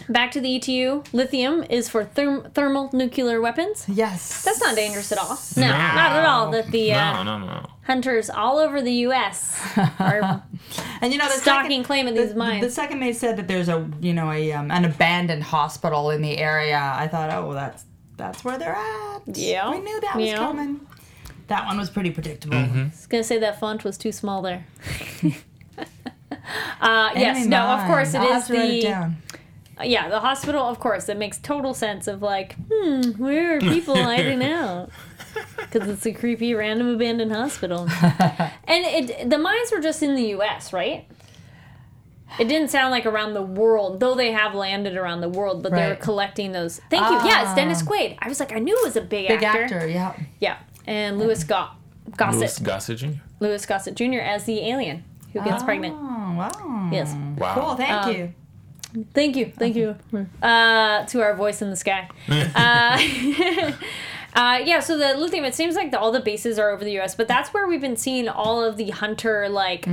back to the ETU. Lithium is for therm- thermal nuclear weapons. yes. That's not dangerous at all. No, not at all. That the uh, No, no, no. hunters all over the U.S. [LAUGHS] are And you know, the stalking second, claim of the, these mines. the second they said that there's a you know a um, an abandoned hospital in the area, I thought, oh, well, that's that's where they're at. Yeah. we knew that was Yeah. coming. That one was pretty predictable. I was gonna say that font was too small there. [LAUGHS] uh, yes, Enemy no, of course it I'll is have to write it the down. Yeah the hospital. Of course, it makes total sense. Of like, hmm, where are people hiding [LAUGHS] out? Because it's a creepy random abandoned hospital, [LAUGHS] and it the mines were just in the U.S. right? It didn't sound like around the world, though they have landed around the world, but they were Right. collecting those. Thank you. Yeah, it's Dennis. Quaid. I was like, I knew it was a big, Big actor. actor, yeah. Yeah, and Louis Go- Gossett. Louis Gossett Jr. Louis Gossett Jr. as the alien who gets pregnant. Oh, wow. Yes. Wow. Cool, thank Um, you. Thank you. Thank you. Uh, to our voice in the sky. [LAUGHS] Uh, [LAUGHS] uh, yeah, so the lithium, it seems like the, all the bases are over the US, but that's where we've been seeing all of the hunter, like,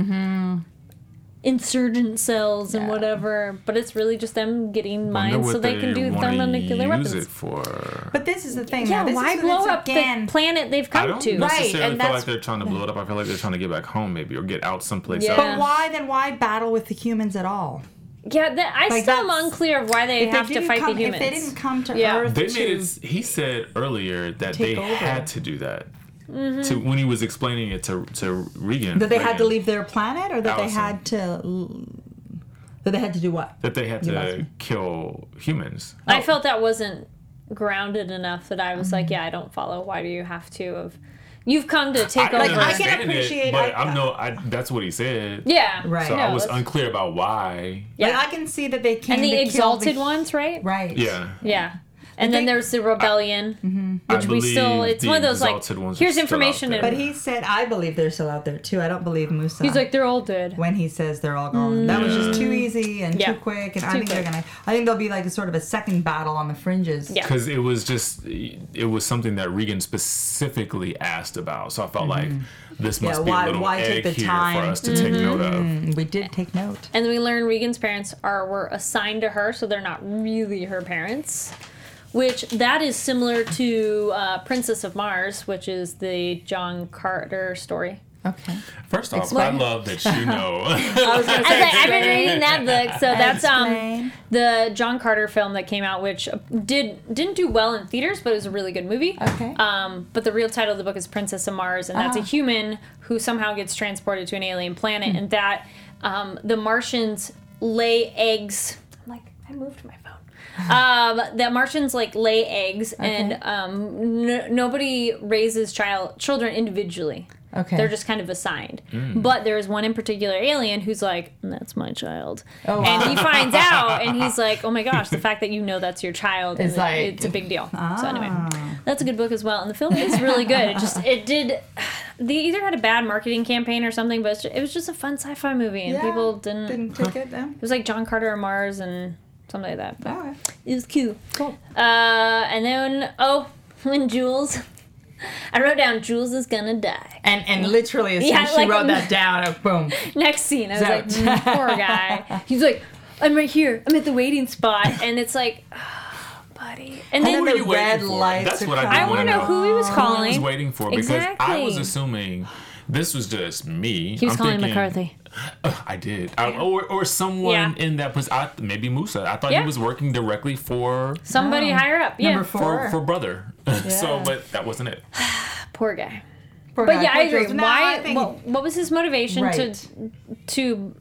insurgent cells and Yeah. whatever. But it's really just them getting Wonder mines so they, can do wanna thermonuclear weapons. it for. But this is the thing. yeah, now, this why is, blow it's up again, the planet they've come I come don't to? Right, necessarily and feel like they're trying to blow it up. I feel like they're trying to get back home, maybe, or get out someplace Yeah. But why then? Why battle with the humans at all? Yeah, that, I Like, still am unclear of why they If they have to fight come, the humans. If they didn't come to Yeah. Earth, They to, made it. He said earlier that they over. had to do that. Mm-hmm. To when he was explaining it to to Regan. that they had to leave their planet, or that Allison. they had to, that they had to do what? That they had You to kill humans. I felt that wasn't grounded enough that I was like, yeah, I don't follow. Why do you have to? Of you've come to take I over. Like, I can appreciate- it, but I- I'm no. I, that's what he said. yeah, Right. So no, I was unclear about why. yeah. Like, I can see that they came and the to kill exalted the, ones, right? right? Yeah. Yeah. And then think- there's the rebellion, I Mm-hmm. which we still it's one of those like. exalted ones are Here's information. there. But he said, I believe they're still out there too. I don't believe Musa. he's like, they're all dead. when he says they're all gone. That was just too mm. easy and Yeah. too quick. And I Too think they're gonna. I think there'll be like a sort of a second battle on the fringes. Yeah. because it was just it was something that Regan specifically asked about. So I felt like mm-hmm. this must Yeah, be why- a little why take egg the here time? for us to take note of. Mm, We did take note. And then we learn Regan's parents are were assigned to her, so they're not really her parents. Which that is similar to uh, Princess of Mars, which is the John Carter story. Okay. First off, Explain. I love that you know. [LAUGHS] I was gonna I was like, I've been reading that book, so that's um the John Carter film that came out, which did didn't do well in theaters, but it was a really good movie. Okay. Um, but the real title of the book is Princess of Mars, and that's a Ah. human who somehow gets transported to an alien planet, Hmm. and that um, the Martians lay eggs. I'm like, I moved my phone. Um, that Martians like lay eggs, and um, n- nobody raises child children individually. Okay. They're just kind of assigned. But there is one in particular alien who's like, that's my child. Oh, and he finds out and [LAUGHS] he's like, oh my gosh, the fact that you know that's your child It's is like- it's a big deal. So anyway, Ah. that's a good book as well. And the film is really good. It just, it did, [SIGHS] they either had a bad marketing campaign or something, but it's ju- it was just a fun sci-fi movie and Yeah, people didn't, didn't take it. No. it was like John Carter of Mars and something like that. But Okay. it was cute. Cool. Uh, and then, oh, when Jules I wrote down Jules is gonna die. And and literally as soon Yeah, as she like- wrote that [LAUGHS] down, uh, boom. Next scene, I was like, "Mm, poor [LAUGHS] guy. He's like, I'm right here. I'm at the waiting spot, and it's like, buddy. And And then Who the are you waiting red for? lights That's what I, coming. do I wanna want know who he was Who I calling. was waiting for because I was assuming this was just me. He was I'm calling thinking- McCarthy. [LAUGHS] I did, I, or or someone Yeah. in that was I, maybe Musa. I thought Yeah. he was working directly for Somebody Oh. higher up. Yeah. Number four. for, for brother. [LAUGHS] so, but that wasn't it. [SIGHS] Poor guy. Poor But guy, yeah, poor I agree. Jules. No, Why? I think- what, what was his motivation Right. to to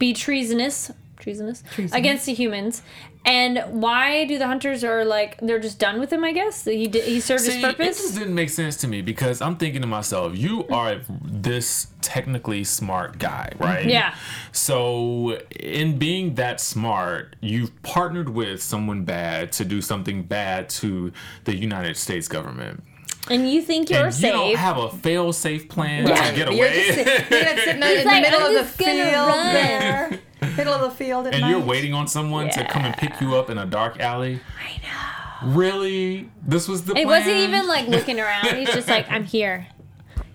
be treasonous, treasonous, Treasonous. against the humans? And why do the hunters are like they're just done with him? I guess he did, he served See, his it just didn't make sense to me because I'm thinking to myself, you are this technically smart guy, right? Yeah. So, in being that smart, you've partnered with someone bad to do something bad to the United States government. And you think you're and safe? you don't have a fail-safe plan Yeah. to get You're away. just [LAUGHS] you're gonna in the, like, middle "I'm of the gonna field run." there. [LAUGHS] Middle of the field at and you're waiting on someone to come and pick you up in a dark alley. I know. Really? This was the It plan? wasn't even like looking around. He's just like, I'm here.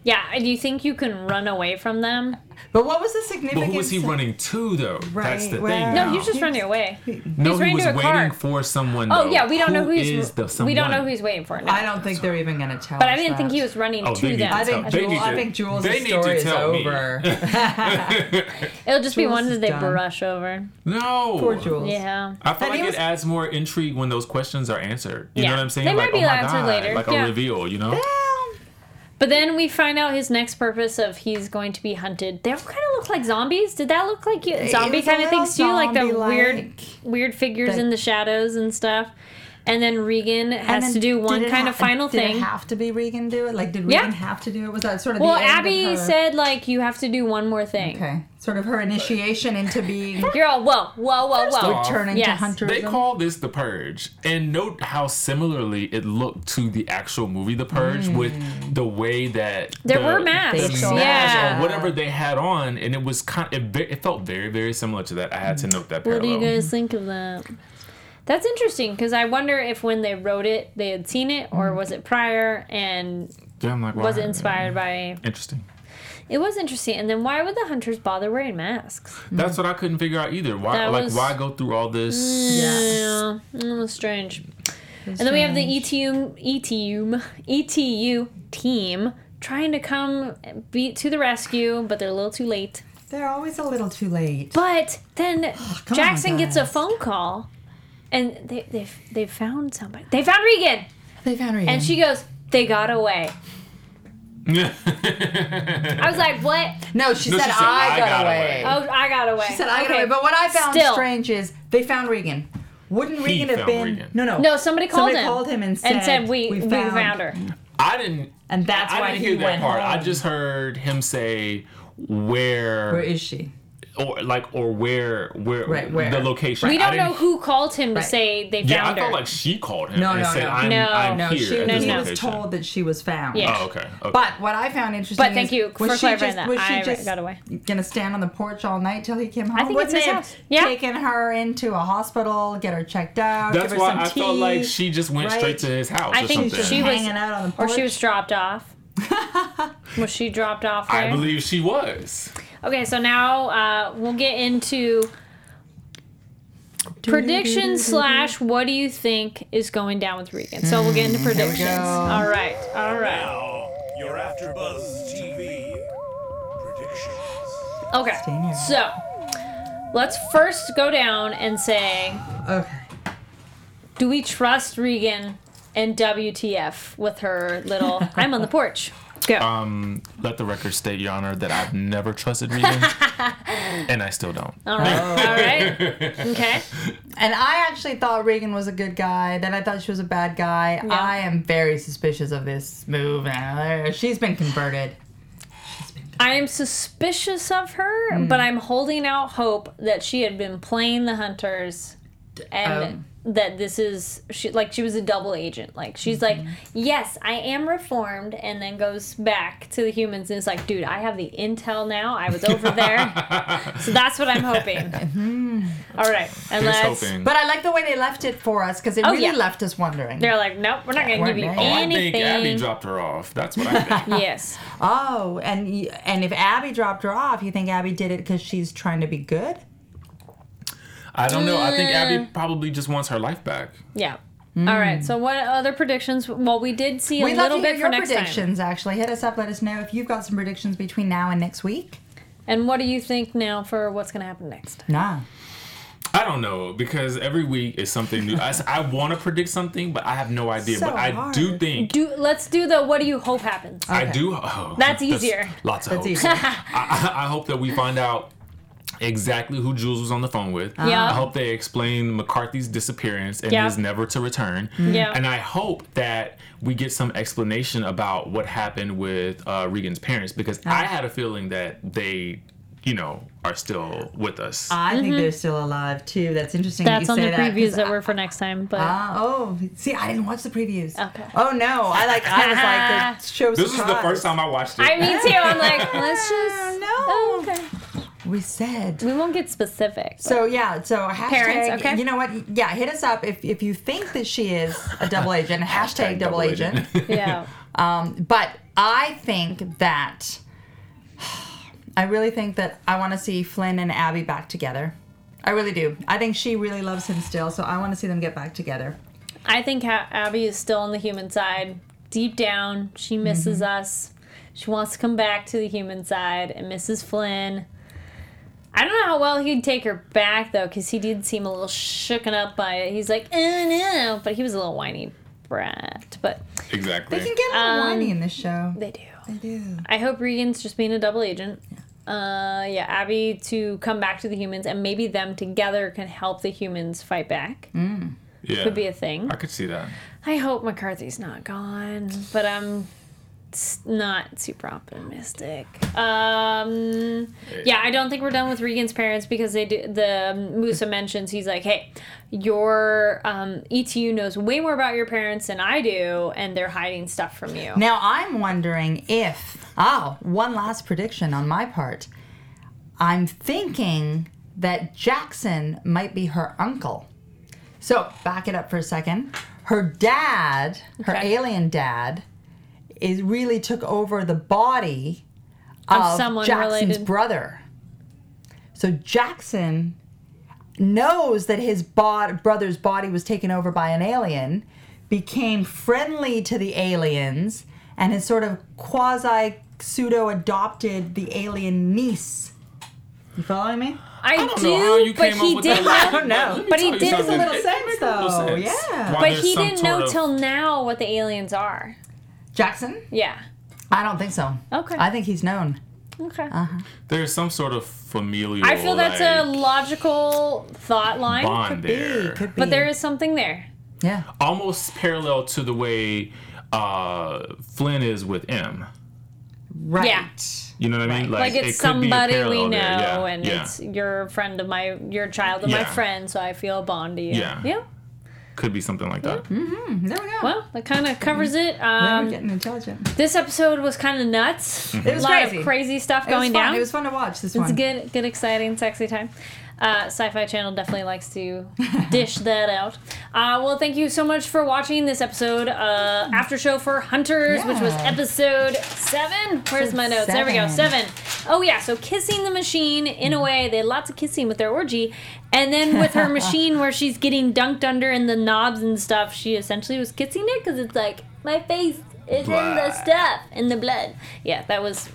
Yeah. Do you think you can run away from them? But what was the significance? But significance? who was he running to, though? That's the well- thing. No, now. he's just running away. No, He's he running was waiting car. for someone. Oh though. yeah, we don't know who he's. is the someone. we don't know who he's waiting for. No. I don't think they're even gonna tell. But I didn't think he was running Oh, to they need them. to I think they Jules, need I to- think Jules' they need to story is tell me. over. [LAUGHS] [LAUGHS] It'll just be Jules one is that they done. brush over. No. Poor Jules. Yeah. I feel And like he it adds more intrigue when those questions are answered. You Yeah. know what I'm saying? They might like, be oh answered later. like a reveal. You know? But then we find out his next purpose of he's going to be hunted. They all kind of look like zombies. Did that look like you, zombie kind of things to you? Like the weird, weird figures The- in the shadows and stuff. And then Regan has then to do one kind ha- of final did thing. it have to be Regan do it? Like, did Yeah. Regan have to do it? Was that sort of well, the end Abby of her, said like you have to do one more thing. okay, sort of her initiation into being [LAUGHS] You're all whoa, whoa, whoa, whoa. off, returning Yes. to hunterism. They call this the Purge, and note how similarly it looked to the actual movie The Purge, hmm. with the way that There the, were masks, the mask yeah. or whatever they had on, and it was kind. It, it felt very, very similar to that. I had to note that What do you guys think of that? That's interesting because I wonder if when they wrote it, they had seen it or mm. was it prior and Yeah, I'm like, was it wow. inspired by. Interesting. It was interesting. And then why would the hunters bother wearing masks? That's what I couldn't figure out either. Why, That like, was- why go through all this? Yeah, mm, it was strange. And then we have the ETU, ETU, ETU team trying to come be to the rescue, but they're a little too late. They're always a little too late. But then ah, come Jackson on, gets a phone call, and they they they found somebody. They found Regan, They found Regan. and she goes, "They got away." I was like, "What?" no, she No, said, she said, I, "I got, got away. away." Oh, I got away. She said I got Okay. away. But what I found Still. strange is they found Regan. Wouldn't He Regan have been? Regan. No, no. No, somebody called Somebody him called him and said, and said we we found, found, her. I didn't. And that's I why I didn't he hear that went part. I just heard him say where, Where is she? Or like, or where, where, Right, where. the location. We don't know who called him to say they found her. Yeah, I her. felt like she called him No, and no, said, no. "I'm, No. I'm No, here she, at no, this he was told that she was found. Yeah. Oh, okay. okay. But what I found interesting But thank you for was she clarifying just, that. Was she I just got away. gonna stand on the porch all night till he came home? I think it's Wouldn't his they house. Yeah. taken her into a hospital, get her checked out, That's give her why some I tea. felt like she just went right? straight to his house I think something. She was- hanging out on the porch, or she was dropped off. [LAUGHS] was she dropped off there? I believe she was. Okay, so now uh, we'll get into predictions slash what do you think is going down with Regan. So we'll get into predictions. All right, all right. Now, your AfterBuzz TV predictions. Okay, here. so let's first go down and say, Okay. do we trust Regan and WTF with her little "I'm on the porch"? [LAUGHS] Go. Um, let the record state, Your Honor, that I've never trusted Regan, [LAUGHS] and I still don't. all right, all right, okay. [LAUGHS] And I actually thought Regan was a good guy. Then I thought she was a bad guy. Yeah. I am very suspicious of this move. Uh, She's been converted. I am suspicious of her, but I'm holding out hope that she had been playing the hunters and that this is she like she was a double agent. Like she's like, mm-hmm. yes, I am reformed, and then goes back to the humans and is like, dude, I have the intel now. I was over there, [LAUGHS] so that's what I'm hoping. Mm-hmm. All right, and let's. But I like the way they left it for us because it Oh, really yeah. left us wondering. They're like, nope, we're not gonna we're give you not. oh, I anything. think Abby dropped her off. That's what I think. [LAUGHS] yes. Oh, and and if Abby dropped her off, you think Abby did it because she's trying to be good? I don't know. I think Abby mm. probably just wants her life back. Yeah. Mm. All right. So what other predictions? Well, we did see a We'd love little to hear bit your for next time. predictions. Actually, hit us up. Let us know if you've got some predictions between now and next week. And what do you think now for what's going to happen next? Nah. I don't know because every week is something new. I, want to predict something, but I have no idea. So but I hard. do think Do let's do the what do you hope happens? I do. Oh, That's there's easier. Lots of That's hopes. easier. [LAUGHS] I, I, I hope that we find out exactly who Jules was on the phone with. Yeah. I hope they explain McCarthy's disappearance and Yeah. his never to return. Yeah. And I hope that we get some explanation about what happened with uh, Regan's parents because I had a feeling that they, you know, are still with us. I think they're still alive too. That's interesting. Mm-hmm. That's that on you the previews that, that I- were for next time. But Ah, oh, see, I didn't watch the previews. Okay. Oh no, I like. I was like, the [LAUGHS] show's this is the first time I watched it. I me too. I'm like, [LAUGHS] let's just. No. Oh, okay. We said. We won't get specific. So yeah, so hashtag. Parents, okay. You know what? Yeah, hit us up if, if you think that she is a double agent. [LAUGHS] hashtag double agent. yeah. [LAUGHS] Um, but I think that I really think that I want to see Flynn and Abby back together. I really do. I think she really loves him still, so I want to see them get back together. I think ha- Abby is still on the human side. Deep down, she misses Mm-hmm. us. She wants to come back to the human side and Mrs. Flynn. I don't know how well he'd take her back though, because he did seem a little shooken up by it. He's like, oh no, but he was a little whiny brat. But exactly. They can get a little Um, whiny in this show. they do. They do. I hope Regan's just being a double agent. Yeah. Uh, yeah, Abby to come back to the humans, and maybe them together can help the humans fight back. Mm. Yeah. Could be a thing. I could see that. I hope McCarthy's not gone, but I'm s- not super optimistic. Um, yeah, I don't think we're done with Regan's parents because they do. The Musa mentions he's like, "Hey, your um, ETU knows way more about your parents than I do, and they're hiding stuff from you." Now I'm wondering if oh, one last prediction on my part. I'm thinking that Jackson might be her uncle. So back it up for a second. Her dad, her Okay. alien dad, is really took over the body Of of, someone Jackson's related. brother. So Jackson knows that his bod- brother's body was taken over by an alien, became friendly to the aliens, and has sort of quasi pseudo adopted the alien niece. You following me? I, don't do, know how you but came he up with didn't. that. [LAUGHS] know- don't know. But he did- something. Makes a little sense, it makes a little though. sense. Yeah. Why But he didn't know till now what the aliens are. Jackson? Yeah. I don't think so. Okay. I think he's known. Okay. There's some sort of familial. I feel that's a logical thought line, bond there. Be, could be. but there is something there. Yeah. almost parallel to the way uh, Flynn is with M. Right. Yeah. You know what I mean? Like, it it's could be a somebody we know. Yeah, and yeah. it's your friend of my, your child of my friend, so I feel a bond to you. Yeah. Yeah. Could be something like that. Mm-hmm. Mm-hmm. There we go. Well, that kind of covers it. Now we're Um, getting intelligent. this episode was kind of nuts. Mm-hmm. It was a lot crazy. of crazy stuff It going fun. down. It was fun to watch this one. It's one. a good, good, exciting, sexy time. Uh, Sci-Fi Channel definitely likes to [LAUGHS] dish that out. Uh, well, thank you so much for watching this episode, uh, after show for Hunters, which was episode seven. Where's my notes? There we go, Seven. seven. Oh yeah, so kissing the machine in a way. They had lots of kissing with their orgy, and then with her [LAUGHS] machine where she's getting dunked under in the knobs and stuff, she essentially was kissing it because it's like my face is in the stuff in the blood. Yeah, that was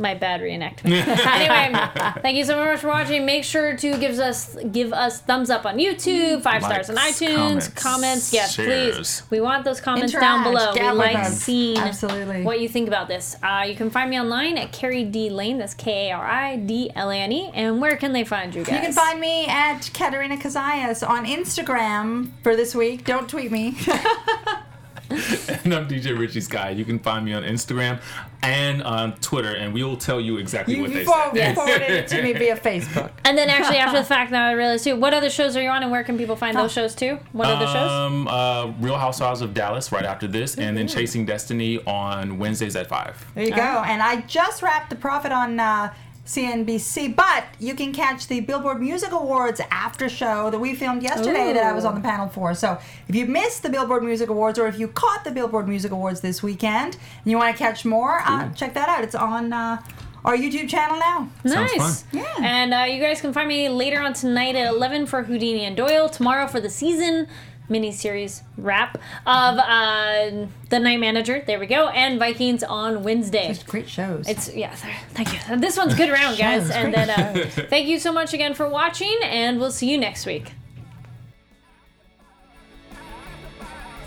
my bad reenactment. [LAUGHS] anyway, thank you so much for watching. Make sure to give us give us thumbs up on YouTube, five stars on iTunes, comments. comments, yes, shares. please. We want those comments down below. we like us. seeing Absolutely. what you think about this. Uh, you can find me online at Kari D Lane. That's K A R I D L A N E. And where can they find you guys? You can find me at Katerina Kazayas on Instagram for this week. Don't tweet me. [LAUGHS] [LAUGHS] and I'm DJ Richie Sky. You can find me on Instagram and on Twitter, and we will tell you exactly You what they forward, said. forwarded it to me via [LAUGHS] Facebook. And then actually after the [LAUGHS] fact, now I realized too. What other shows are you on, and where can people find those shows too? What other shows? Um, uh, Real Housewives of Dallas right after this, and then Chasing Destiny on Wednesdays at five. There you go. And I just wrapped the profit on uh, CNBC, but you can catch the Billboard Music Awards after show that we filmed yesterday that I was on the panel for. So if you missed the Billboard Music Awards or if you caught the Billboard Music Awards this weekend and you want to catch more, uh, check that out. It's on uh, our YouTube channel now. Nice. Yeah. And uh, you guys can find me later on tonight at 11 for Houdini and Doyle. Tomorrow for the season miniseries wrap of uh, The Night Manager. There we go. And Vikings on Wednesday. Just great shows. It's yeah. Thank you. This one's good round, guys. Shows, and then uh, thank you so much again for watching, and we'll see you next week.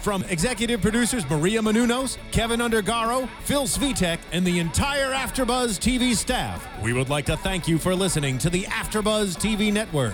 From executive producers Maria Menounos, Kevin Undergaro, Phil Svitek, and the entire AfterBuzz TV staff, we would like to thank you for listening to the AfterBuzz TV network.